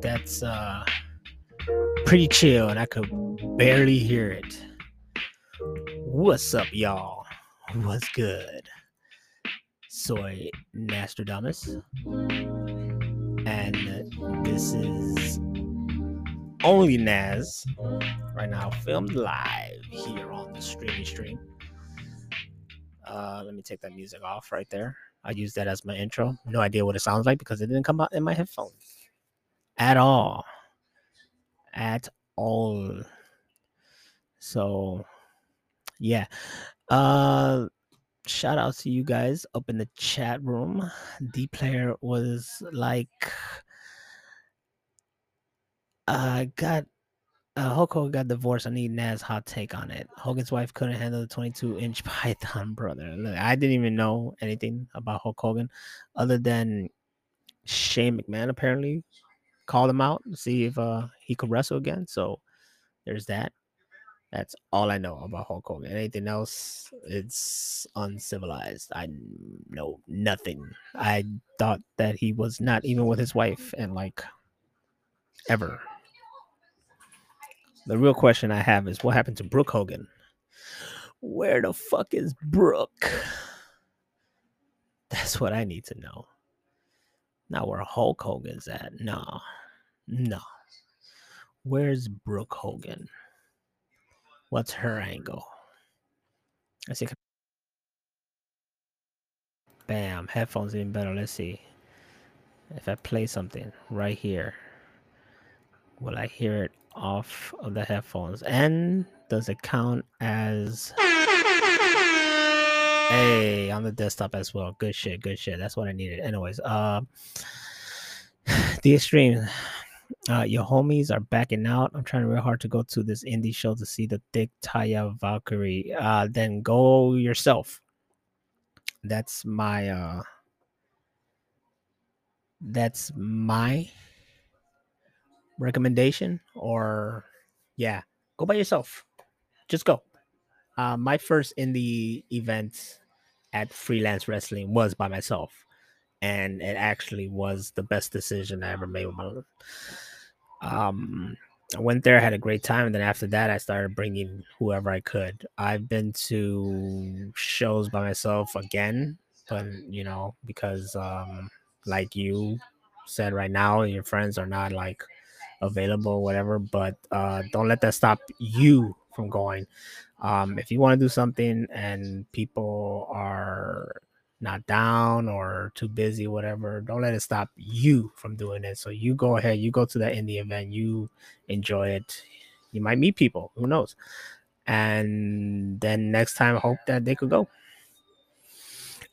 That's uh pretty chill and I could barely hear it. What's up, y'all? What's good? Soy Nostradamus. And this is only Naz right now, filmed live here on the streaming stream. Uh, let me take that music off right there. I use that as my intro. No idea what it sounds like because it didn't come out in my headphones at all. At all. So, yeah. Uh, shout out to you guys up in the chat room. D player was like, uh, got uh, Hulk Hogan got divorced. I need Naz hot take on it. Hogan's wife couldn't handle the 22 inch python, brother. Look, I didn't even know anything about Hulk Hogan other than Shane McMahon apparently called him out to see if uh, he could wrestle again. So there's that. That's all I know about Hulk Hogan. Anything else, it's uncivilized. I know nothing. I thought that he was not even with his wife and like ever. The real question I have is what happened to Brooke Hogan? Where the fuck is Brooke? That's what I need to know. Not where Hulk Hogan's at. No. No. Where's Brooke Hogan? What's her angle? I see. Bam. Headphones even better. Let's see. If I play something right here, will I hear it off of the headphones? And does it count as. Hey, on the desktop as well. Good shit. Good shit. That's what I needed. Anyways, uh, the extreme uh, your homies are backing out. I'm trying real hard to go to this indie show to see the thick Taya Valkyrie. Uh, then go yourself. That's my uh, that's my recommendation. Or yeah, go by yourself. Just go. Uh, my first indie event at freelance wrestling was by myself and it actually was the best decision I ever made with my life. Um, I went there, had a great time, and then after that, I started bringing whoever I could. I've been to shows by myself again, but you know, because um, like you said right now, your friends are not like available, whatever. But uh, don't let that stop you from going. Um, if you want to do something and people are not down or too busy, whatever, don't let it stop you from doing it. So you go ahead, you go to that indie event, you enjoy it. You might meet people, who knows? And then next time, hope that they could go.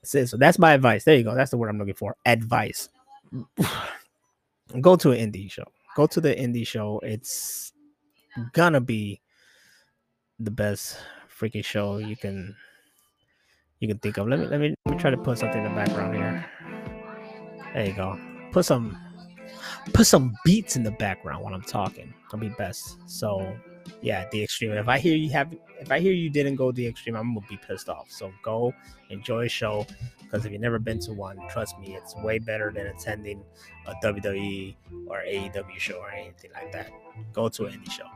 So, so that's my advice. There you go. That's the word I'm looking for. Advice. go to an indie show. Go to the indie show. It's gonna be the best freaking show you can you can think of. Let me let me let me try to put something in the background here. There you go. Put some put some beats in the background when I'm talking. That'll be best. So yeah, the extreme. If I hear you have if I hear you didn't go the extreme, I'm gonna be pissed off. So go enjoy a show because if you've never been to one, trust me, it's way better than attending a WWE or AEW show or anything like that. Go to any show.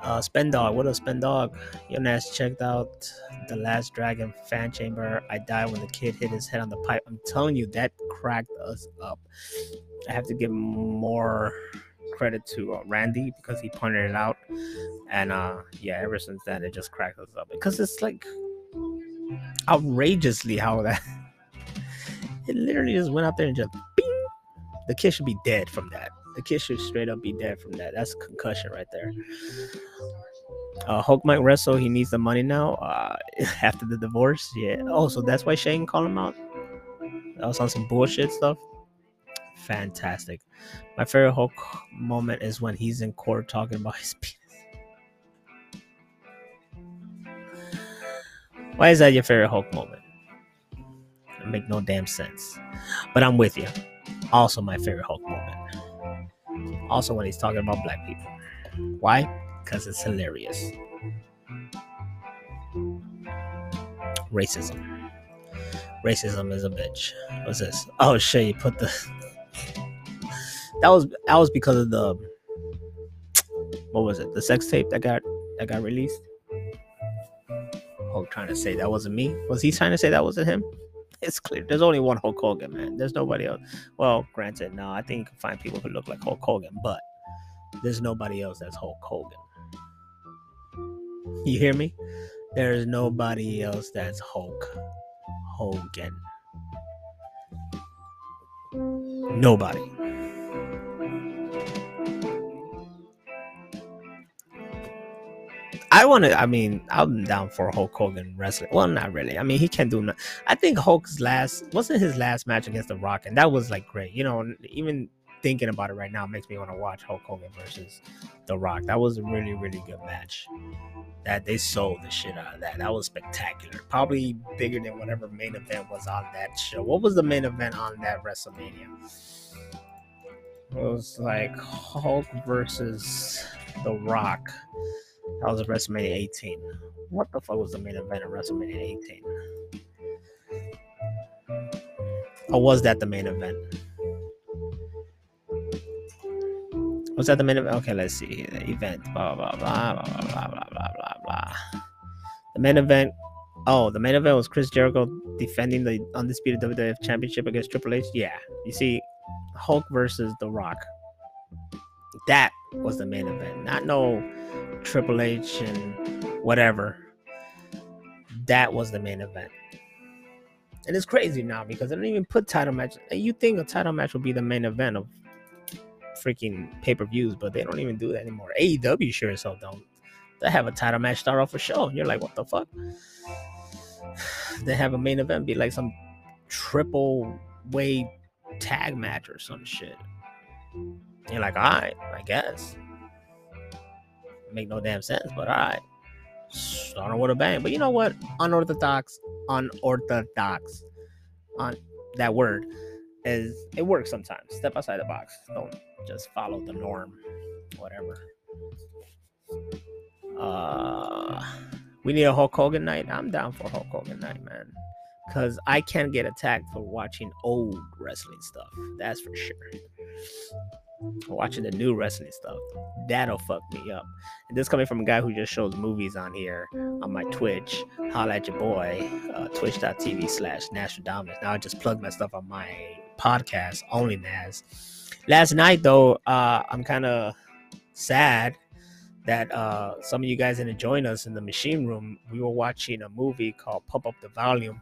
Uh, Spendog, what up, Spendog? Yo, Naz checked out the Last Dragon fan chamber. I died when the kid hit his head on the pipe. I'm telling you, that cracked us up. I have to give more credit to uh, Randy because he pointed it out, and uh, yeah, ever since then it just cracked us up because it's like outrageously how that it literally just went out there and just bing. The kid should be dead from that the kid should straight up be dead from that. That's concussion right there. Uh, Hulk might wrestle. He needs the money now. Uh, after the divorce, yeah. Oh, so that's why Shane called him out. That was on some bullshit stuff. Fantastic. My favorite Hulk moment is when he's in court talking about his penis. Why is that your favorite Hulk moment? It make no damn sense. But I'm with you. Also, my favorite Hulk moment Also, when he's talking about black people. Why? Because it's hilarious. Racism. Racism is a bitch. What's this? Oh shit! You put the. That was that was because of the. What was it? The sex tape that got that got released. Oh, Hulk trying to say that wasn't me. Was he trying to say that wasn't him? It's clear. There's only one Hulk Hogan, man. There's nobody else. Well, granted, no, I think you can find people who look like Hulk Hogan, but there's nobody else that's Hulk Hogan. You hear me? There's nobody else that's Hulk Hogan. Nobody. I want to. I mean, I'm down for Hulk Hogan wrestling. Well, not really. I mean, he can't do. No, I think Hulk's last wasn't his last match against The Rock, and that was like great. You know, even thinking about it right now makes me want to watch Hulk Hogan versus The Rock. That was a really, really good match. That they sold the shit out of that. That was spectacular. Probably bigger than whatever main event was on that show. What was the main event on that WrestleMania? It was like Hulk versus The Rock. That was WrestleMania 18. What the fuck was the main event of WrestleMania 18? Or was that the main event? Was that the main event? Okay, let's see. The event. Blah blah blah blah blah blah blah blah blah blah. The main event. Oh, the main event was Chris Jericho defending the undisputed WWF Championship against Triple H. Yeah, you see, Hulk versus The Rock. That was the main event. Not no Triple H and whatever. That was the main event. And it's crazy now because they don't even put title match. You think a title match would be the main event of freaking pay per views, but they don't even do that anymore. AEW sure as hell don't. They have a title match start off a show, and you're like, what the fuck? They have a main event be like some triple way tag match or some shit. You're like, all right, I guess. Make no damn sense, but all right. Starting with a bang. But you know what? Unorthodox, unorthodox, on that word is it works sometimes. Step outside the box. Don't just follow the norm. Whatever. Uh we need a Hulk Hogan night. I'm down for Hulk Hogan night, man. Cause I can't get attacked for watching old wrestling stuff. That's for sure. Watching the new wrestling stuff, that'll fuck me up. And this coming from a guy who just shows movies on here on my Twitch. Holla at your boy, uh, twitch.tv slash National Now I just plug my stuff on my podcast, only Naz. Last night though, uh, I'm kind of sad that uh, some of you guys didn't join us in the machine room. We were watching a movie called Pump Up the Volume,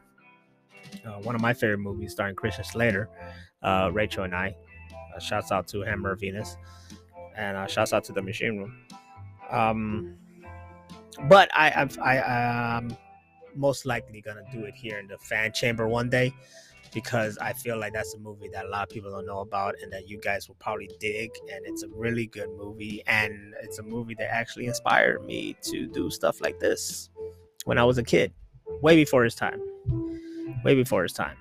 uh, one of my favorite movies starring Christian Slater, uh, Rachel and I. Uh, shouts out to Hammer Venus, and uh, shouts out to the machine room. Um, but I, I, I, I'm most likely gonna do it here in the fan chamber one day because I feel like that's a movie that a lot of people don't know about and that you guys will probably dig. And it's a really good movie. And it's a movie that actually inspired me to do stuff like this when I was a kid, way before his time. Way before his time.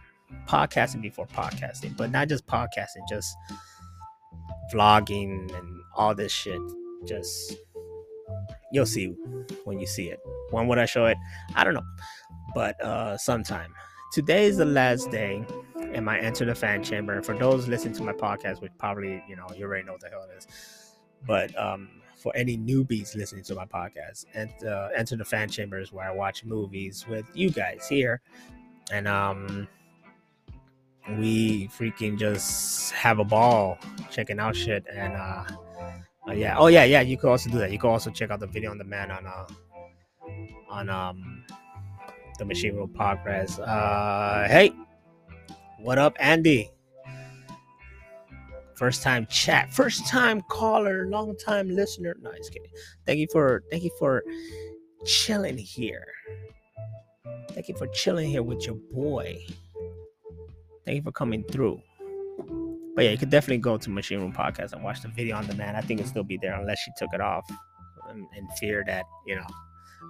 Podcasting before podcasting, but not just podcasting, just vlogging and all this shit. Just you'll see when you see it. When would I show it? I don't know, but uh, sometime today is the last day in my Enter the Fan Chamber. For those listening to my podcast, which probably, you know, you already know what the hell it is. But um, for any newbies listening to my podcast, and uh, Enter the Fan Chamber is where I watch movies with you guys here. And um, we freaking just have a ball checking out shit. And uh, uh, yeah, oh yeah, yeah, you could also do that. You could also check out the video on demand on uh, on um the Machine Room Podcast. Uh, hey, what up, Andy? First time chat, first time caller, long time listener. No, just. Thank you for thank you for chilling here. Thank you for chilling here with your boy. Thank you for coming through. But yeah, you could definitely go to Machine Room Podcast and watch the video on demand. I think it'll still be there unless she took it off in, fear that, you know,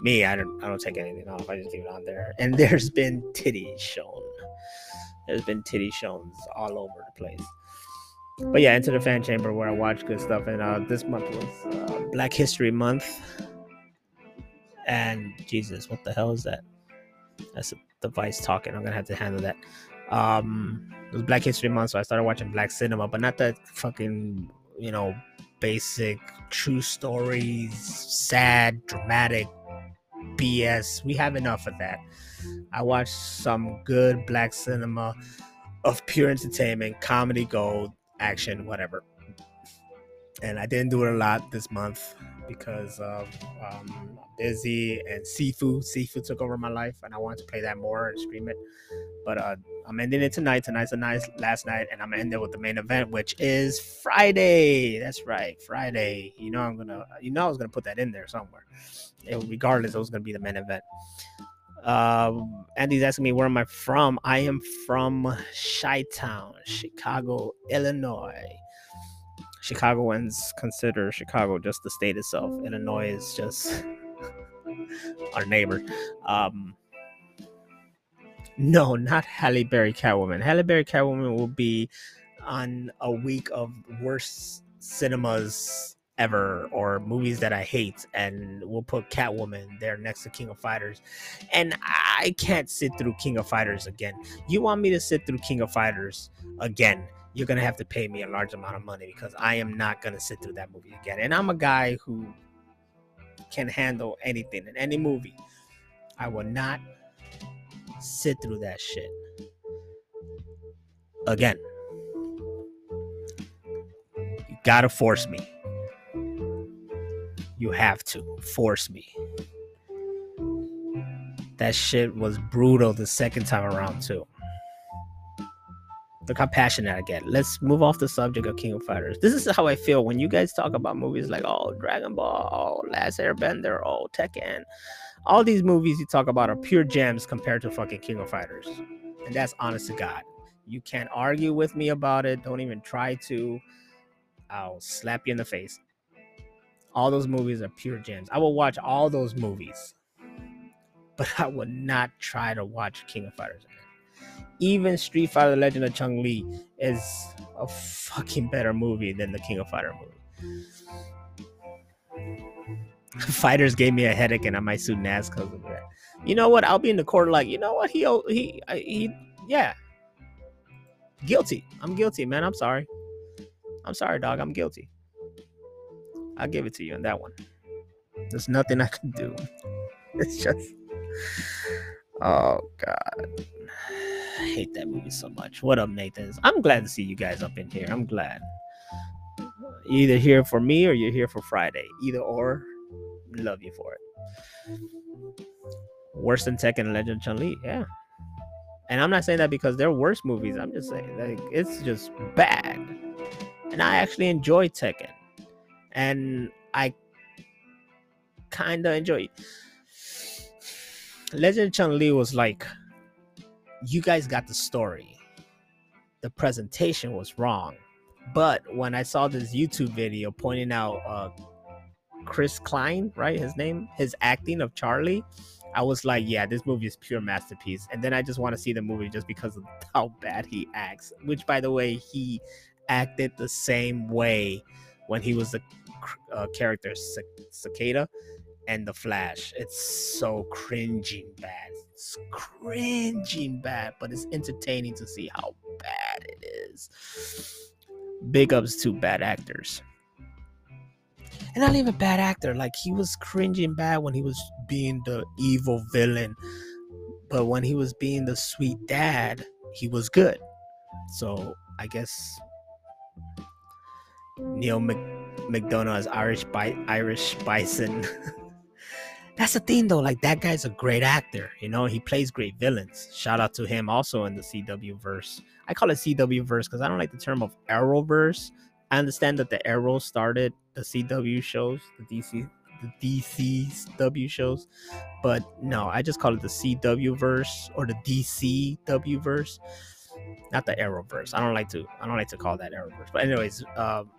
me, I don't I don't take anything off. I just leave it on there. And there's been titties shown. There's been titty shown all over the place. but yeah, into the fan chamber where I watch good stuff. And uh, this month was uh, Black History Month. And Jesus, what the hell is that? That's a device talking. I'm gonna have to handle that. Um, it was Black History Month, so I started watching Black cinema, but not that fucking you know basic true stories, sad, dramatic BS. We have enough of that. I watched some good black cinema of pure entertainment, comedy gold, action, whatever. And I didn't do it a lot this month because of um, busy and Sifu. Sifu took over my life, and I wanted to play that more and stream it. But uh, I'm ending it tonight. Tonight's a nice last night, and I'm ending with the main event, which is Friday. That's right, Friday. You know I'm gonna, you know I was gonna put that in there somewhere. It, regardless, it was gonna be the main event. Um, Andy's asking me where am I from? I am from Chi Town, Chicago, Illinois. Chicagoans consider Chicago just the state itself. Illinois is just our neighbor. Um, no, not Halle Berry Catwoman. Halle Berry Catwoman will be on a week of worst cinemas ever or movies that I hate, and we'll put Catwoman there next to King of Fighters. And I can't sit through King of Fighters again. You want me to sit through King of Fighters again? You're gonna have to pay me a large amount of money because I am not gonna sit through that movie again. And I'm a guy who can handle anything in any movie. I will not sit through that shit again. You gotta force me. You have to force me. That shit was brutal the second time around, too. Look how passionate I get. Let's move off the subject of King of Fighters. This is how I feel when you guys talk about movies like, oh, Dragon Ball, Last Airbender, oh, Tekken. All these movies you talk about are pure gems compared to fucking King of Fighters. And that's honest to God. You can't argue with me about it. Don't even try to. I'll slap you in the face. All those movies are pure gems. I will watch all those movies, but I will not try to watch King of Fighters again. Even Street Fighter: Legend of Chun Li is a fucking better movie than the King of Fighter movie. Fighters gave me a headache, and I might sue Naz because of that. You know what? I'll be in the court like, you know what? He he he, yeah, guilty. I'm guilty, man. I'm sorry. I'm sorry, dog. I'm guilty. I'll give it to you on that one. There's nothing I can do. It's just, oh god, hate that movie so much. What up, Nathan? I'm glad to see you guys up in here. I'm glad. You're either here for me or you're here for Friday. Either or, love you for it. Worse than Tekken Legend Chun Li, yeah. And I'm not saying that because they're worse movies. I'm just saying like it's just bad. And I actually enjoy Tekken and I kind of enjoyed. Legend Chun Li was like, you guys got the story. The presentation was wrong. But when I saw this YouTube video pointing out uh, Chris Klein, right? His name, his acting of Charlie, I was like, yeah, this movie is pure masterpiece. And then I just want to see the movie just because of how bad he acts. Which, by the way, he acted the same way when he was the uh, character Cicada and the Flash. It's so cringing bad. It's cringing bad, but it's entertaining to see how bad it is. Big ups to bad actors. And not even bad actor. Like he was cringing bad when he was being the evil villain. But when he was being the sweet dad, he was good. So I guess Neil Mc, as Irish bi- Irish Bison. That's the thing though, like that guy's a great actor, you know, he plays great villains. Shout out to him also in the CW verse. I call it CW verse because I don't like the term of Arrowverse. I understand that the Arrow started the CW shows, the DC the DCW shows, but no, I just call it the CW verse or the DCW verse, not the Arrowverse. I don't like to I don't like to call that Arrowverse. But anyways, um,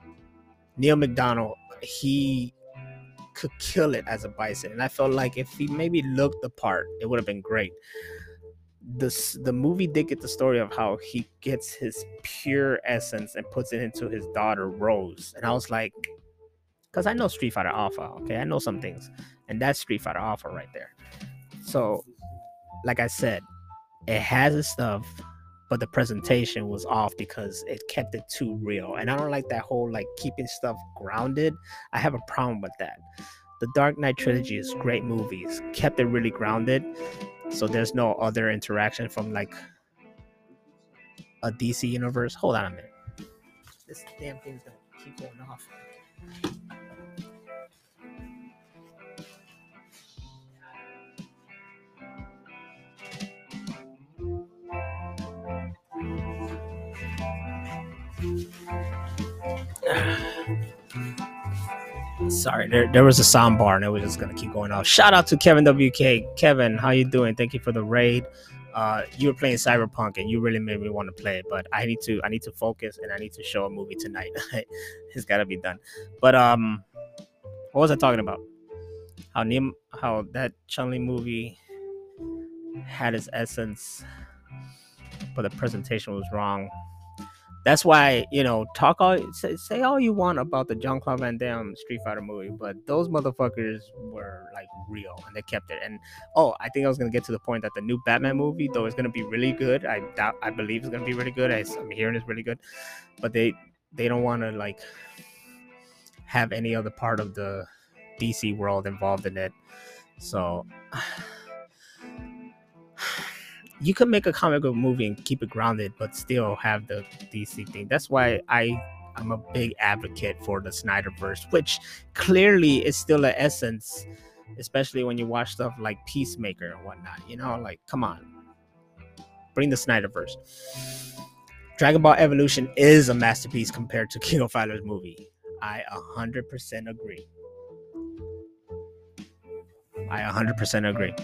Neil McDonough, he could kill it as a bison. And I felt like if he maybe looked the part, it would have been great. this the movie did get the story of how he gets his pure essence and puts it into his daughter Rose, and I was like, because I know Street Fighter Alpha, okay, I know some things, and that's Street Fighter Alpha right there. So, like I said, it has its stuff, but the presentation was off because it kept it too real, and I don't like that whole like keeping stuff grounded. I have a problem with that. The Dark Knight trilogy is great movies, kept it really grounded, so there's no other interaction from like a DC universe. Hold on a minute. This damn thing's gonna keep going off. Sorry, there, there was a sound bar and it was just gonna keep going off. Shout out to Kevin WK. Kevin, how you doing? Thank you for the raid. Uh, you were playing Cyberpunk and you really made me want to play it, but I need to I need to focus and I need to show a movie tonight. it's gotta be done. But um, what was I talking about? How Neem, how that Chun Li movie had its essence, but the presentation was wrong that's why you know talk all say, say all you want about the Jean Claude Van Damme Street Fighter movie, but those motherfuckers were like real and they kept it. And oh, I think I was gonna get to the point that the new Batman movie, though, is gonna be really good. I doubt, I believe it's gonna be really good. I, I'm hearing it's really good, but they they don't want to like have any other part of the DC world involved in it. So you could make a comic book movie and keep it grounded, but still have the DC thing. That's why I I'm a big advocate for the Snyderverse, which clearly is still an essence, especially when you watch stuff like Peacemaker and whatnot. You know, like come on, bring the Snyderverse. Dragon Ball Evolution is a masterpiece compared to King of Fighters movie. I 100% agree. I 100% agree.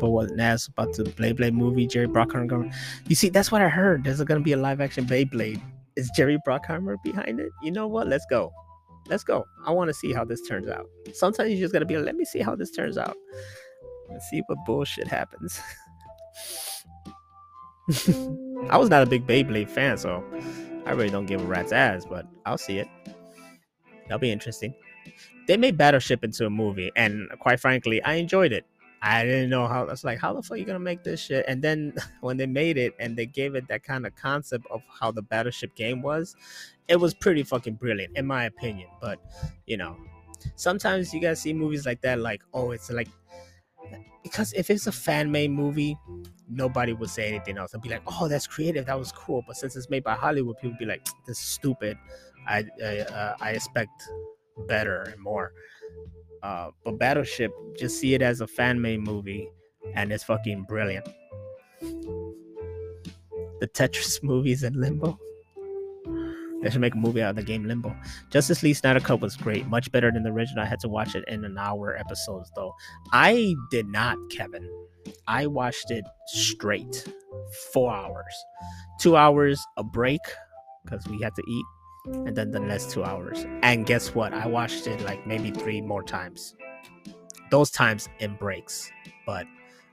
But what Naz about the Blade Blade movie, Jerry Bruckheimer? You see, that's what I heard. There's gonna be a live action Beyblade. Is Jerry Bruckheimer behind it? You know what? Let's go. Let's go. I want to see how this turns out. Sometimes you just gotta be like, let me see how this turns out. Let's see what bullshit happens. I was not a big Beyblade fan, so I really don't give a rat's ass, but I'll see it. That'll be interesting. They made Battleship into a movie, and quite frankly, I enjoyed it. I didn't know how. It's like, how the fuck are you gonna make this shit? And then when they made it and they gave it that kind of concept of how the battleship game was, it was pretty fucking brilliant, in my opinion. But you know, sometimes you guys see movies like that, like, oh, it's like because if it's a fan made movie, nobody would say anything else. They'll be like, oh, that's creative, that was cool. But since it's made by Hollywood, people be like, this is stupid. I I, uh, I expect better and more. Uh, but Battleship, just see it as a fan made movie, and it's fucking brilliant. The Tetris movies in Limbo. They should make a movie out of the game Limbo. Justice League Snyder Cut was great, much better than the original. I had to watch it in an hour episodes though. I did not, Kevin. I watched it straight, four hours, two hours a break because we had to eat, and then the next two hours. And guess what? I watched it like maybe three more times. Those times in breaks. But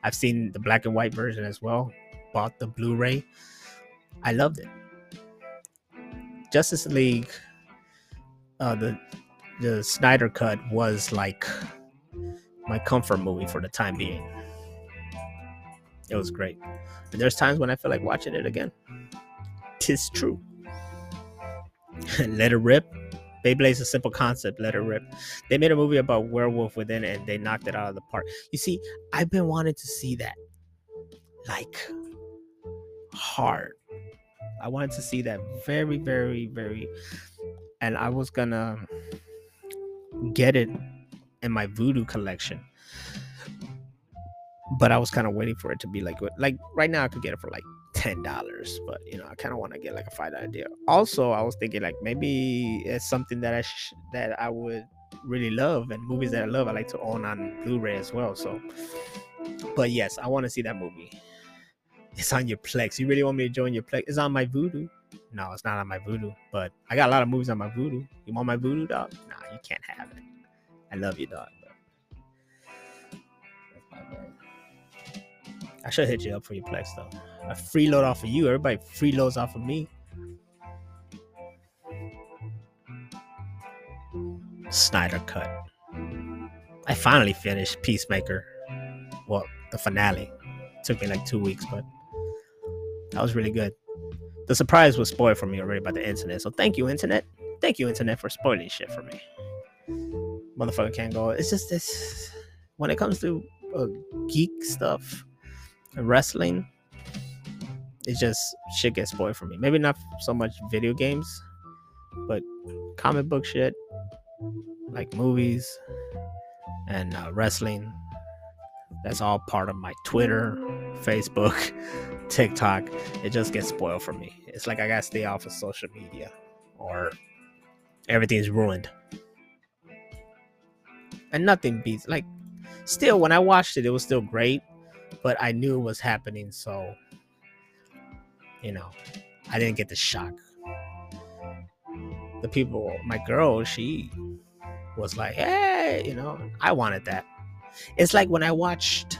I've seen the black and white version as well. Bought the Blu-ray. I loved it. Justice League, uh, the the Snyder cut was like my comfort movie for the time being. It was great. And there's times when I feel like watching it again. Tis true. Let It Rip. Beyblade's a simple concept. Let It Rip. They made a movie about werewolf within it, and they knocked it out of the park. You see, I've been wanting to see that, like, hard. I wanted to see that very, very, very, and I was gonna get it in my Vudu collection, but I was kind of waiting for it to be like, like right now I could get it for like ten dollars, but you know, I kind of want to get like a five dollar deal. Also, I was thinking like maybe it's something that I sh- that I would really love, and movies that I love, I like to own on Blu-ray as well. So, but yes, I want to see that movie. It's on your Plex. You really want me to join your Plex? It's on my Vudu. No, it's not on my Vudu, but I got a lot of movies on my Vudu. You want my Vudu, dog? Nah, you can't have it. I love you, dog. I should hit you up for your Plex though. I freeload off of you. Everybody freeloads off of me. Snyder cut. I finally finished Peacemaker. Well, the finale. took me like two weeks, but that was really good. The surprise was spoiled for me already by the internet. So thank you, internet. Thank you, internet, for spoiling shit for me. Motherfucker can't go. It's just this. When it comes to uh, geek stuff, wrestling, it just shit gets spoiled for me. Maybe not so much video games, but comic book shit, like movies and uh, wrestling. That's all part of my Twitter, Facebook, TikTok. It just gets spoiled for me. It's like I gotta stay off of social media or everything's ruined. And nothing beats like still when I watched it, it was still great, but I knew it was happening, so you know, I didn't get the shock. The people, my girl, she was like, hey, you know, I wanted that. It's like when I watched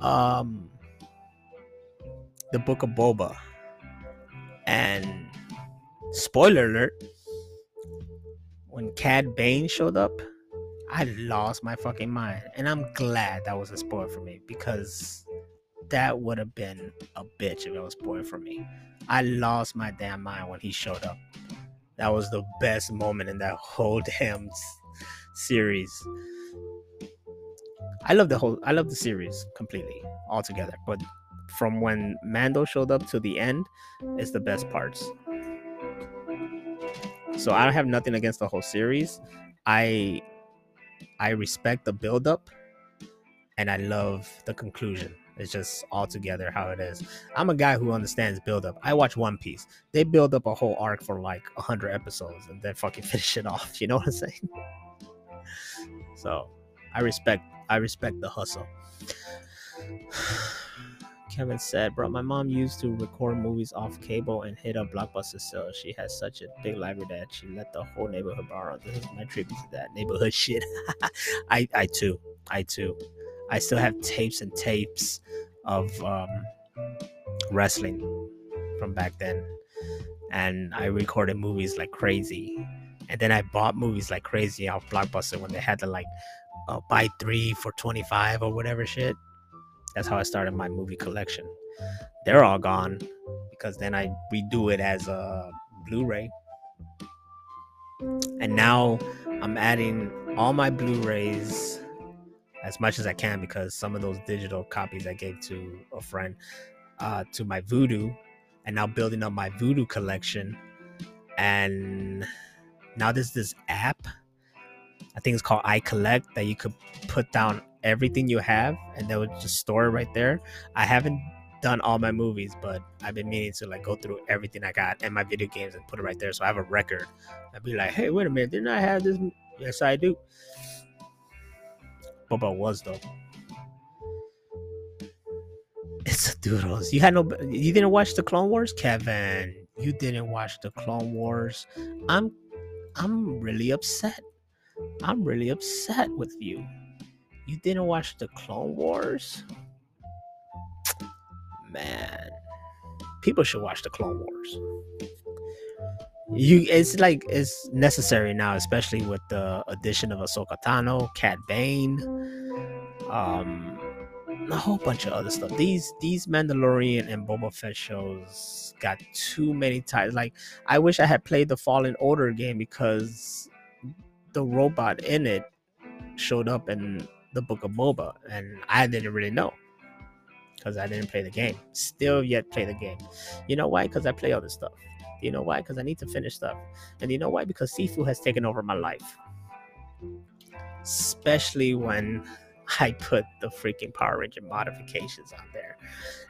um the book of Boba and spoiler alert when Cad Bane showed up, I lost my fucking mind. And I'm glad that was a spoiler for me because that would have been a bitch if it was spoiled for me. I lost my damn mind when he showed up. That was the best moment in that whole damn series. I love the whole I love the series completely altogether, but from when Mando showed up to the end is the best parts. So I don't have nothing against the whole series. I I respect the buildup and I love the conclusion. It's just all together how it is. I'm a guy who understands buildup. I watch One Piece. They build up a whole arc for like 100 episodes and then fucking finish it off. You know what I'm saying? So, I respect I respect the hustle. Kevin said, Bro, my mom used to record movies off cable and hit up Blockbuster sales. She has such a big library that she let the whole neighborhood borrow. This is my tribute to that neighborhood shit. I, I too. I too. I still have tapes and tapes of um, wrestling from back then. And I recorded movies like crazy. And then I bought movies like crazy off Blockbuster when they had to like uh, buy three for 25 or whatever shit. That's how I started my movie collection. They're all gone because then I redo it as a Blu-ray. And now I'm adding all my Blu-rays as much as I can because some of those digital copies I gave to a friend uh, to my Vudu, and now building up my Vudu collection. And now there's this app. I think it's called iCollect that you could put down everything you have and they would just store it right there. I haven't done all my movies, but I've been meaning to like go through everything I got and my video games and put it right there. So I have a record. I'd be like, hey, wait a minute, didn't I have this? Yes, I do. Boba was though. It's a doodles. You had no. You didn't watch the Clone Wars, Kevin. You didn't watch the Clone Wars. I'm. I'm really upset. I'm really upset with you. You didn't watch the Clone Wars? Man, people should watch the Clone Wars. You, it's like it's necessary now, especially with the addition of Ahsoka Tano, Cad Bane, um, a whole bunch of other stuff. These these Mandalorian and Boba Fett shows got too many titles. Like, I wish I had played the Fallen Order game because the robot in it showed up in the book of Boba, and I didn't really know because I didn't play the game. Still yet play the game. You know why? Because I play other stuff. You know why? Because I need to finish stuff. And you know why? Because Sifu has taken over my life. Especially when I put the freaking Power Ranger modifications on there.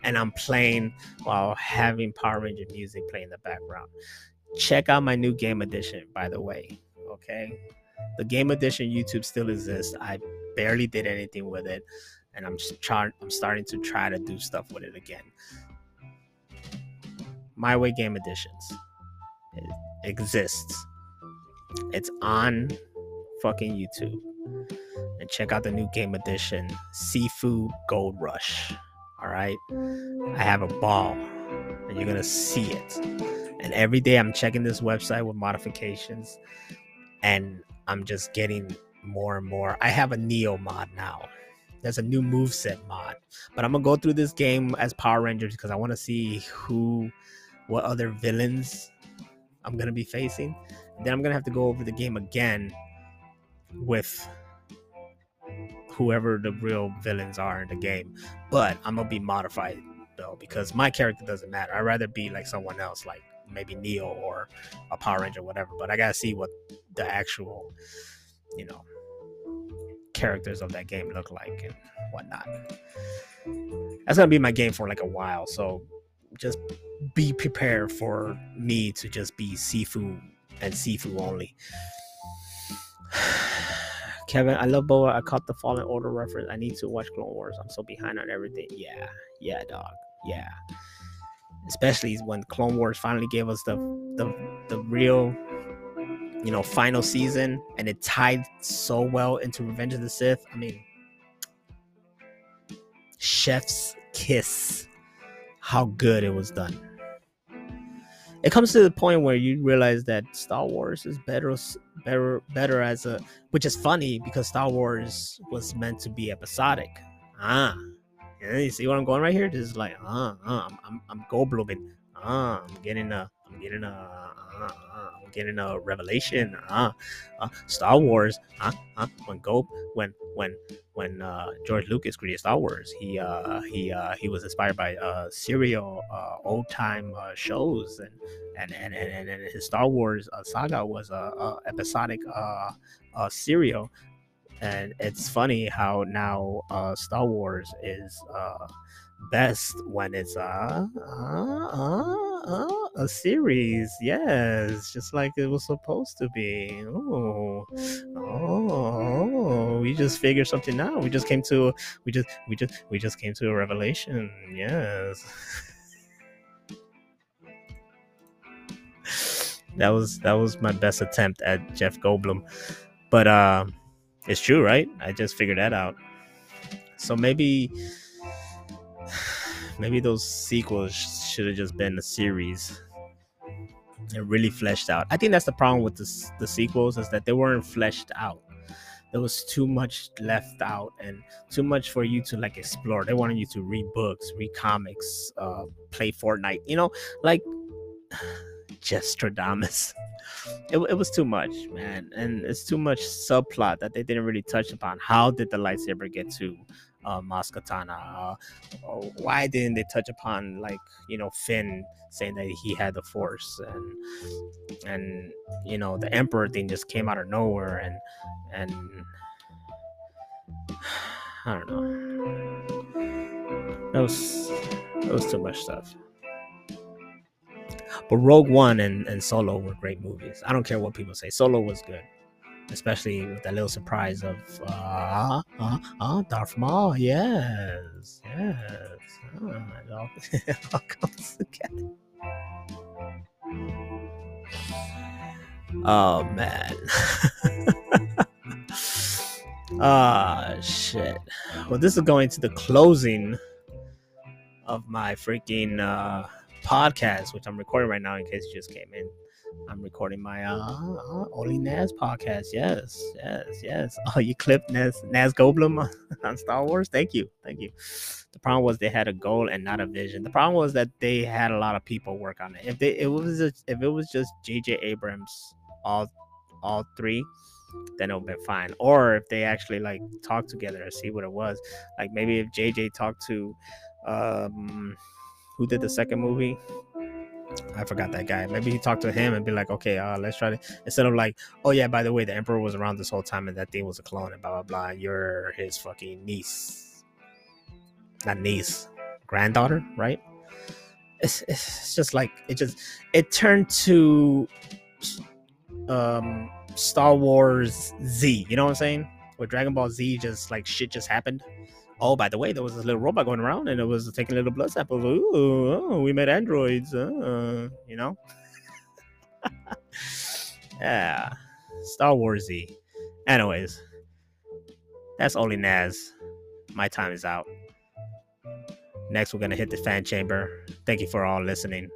And I'm playing while having Power Ranger music play in the background. Check out my new game edition, by the way. Okay. The game edition YouTube still exists. I barely did anything with it, and I'm trying. I'm starting to try to do stuff with it again. My Way Game Editions it exists. It's on fucking YouTube. And check out the new game edition, Sifu Gold Rush. All right? I have a ball, and you're gonna see it. And every day I'm checking this website with modifications, and I'm just getting more and more. I have a Neo mod now. There's a new moveset mod, but I'm gonna go through this game as Power Rangers because I want to see who, what other villains I'm gonna be facing. Then I'm gonna have to go over the game again with whoever the real villains are in the game. But I'm gonna be modified though because my character doesn't matter. I'd rather be like someone else, like maybe Neo or a Power Ranger, or whatever. But I gotta see what the actual, you know, characters of that game look like and whatnot. That's gonna be my game for like a while. So just be prepared for me to just be Sifu and Sifu only. Kevin, I love Boa. I caught the Fallen Order reference. I need to watch Clone Wars. I'm so behind on everything. Yeah, yeah, dog. Yeah. Especially when Clone Wars finally gave us the the the real, you know, final season, and it tied so well into Revenge of the Sith. I mean, chef's kiss. How good it was done it comes to the point where you realize that Star Wars is better better better as a which is funny because Star Wars was meant to be episodic. Ah. You see what I'm going right here? This is like ah, uh, I'm I'm I'm Goldbluming. Ah, I'm getting a I'm getting a uh, uh, I'm getting a revelation. Ah, uh, Star Wars. Ah, uh, when Go when when when uh, George Lucas created Star Wars, he uh, he uh, he was inspired by uh, serial uh, old time uh, shows, and and, and and and his Star Wars uh, saga was a, a episodic uh, uh, serial. And it's funny how now uh, Star Wars is uh, best when it's uh, uh, uh, a series. Yes, just like it was supposed to be. Oh, oh, we just figured something out. We just came to we just we just we just came to a revelation. Yes. that was that was my best attempt at Jeff Goldblum, but uh, it's true, right? I just figured that out. So maybe maybe those sequels should have just been a series and really fleshed out. I think that's the problem with the, the sequels is that they weren't fleshed out. There was too much left out and too much for you to like explore. They wanted you to read books, read comics, uh, play Fortnite. You know, like Jestradamus. It, it was too much, man, and it's too much subplot that they didn't really touch upon. How did the lightsaber get to uh, Maz Kanata? Uh, why didn't they touch upon like you know Finn saying that he had the Force and and you know the Emperor thing just came out of nowhere and and I don't know. That was that was too much stuff. But Rogue One and, and Solo were great movies. I don't care what people say. Solo was good especially with that little surprise of uh uh, uh Darth Maul. Yes, yes. Oh, it, all, it all comes together. Oh man. Ah shit. Well, this is going to the closing of my freaking uh podcast, which I'm recording right now in case you just came in. I'm recording my uh, uh Only Naz podcast. Yes, yes, yes. Oh, you clipped Naz Naz Goldblum on Star Wars. Thank you, thank you. The problem was they had a goal and not a vision. The problem was that they had a lot of people work on it. If they it was a, if it was just J.J. Abrams, all all three, then it would be fine. Or if they actually like talk together and see what it was. Like maybe if JJ talked to um who did the second movie I forgot that guy. Maybe he talked to him and be like, okay, uh, let's try to instead of like, oh yeah, by the way, the emperor was around this whole time and that thing was a clone and blah blah blah. You're his fucking niece, not niece, granddaughter, right? It's it's just like it just it turned to um Star Wars Z. You know what I'm saying? Where Dragon Ball Z just like shit just happened oh, by the way, there was this little robot going around and it was taking little blood samples. Ooh, oh, we made androids. Uh, you know? yeah. Star Warsy. Anyways, that's only Naz. My time is out. Next, we're gonna hit the fan chamber. Thank you for all listening.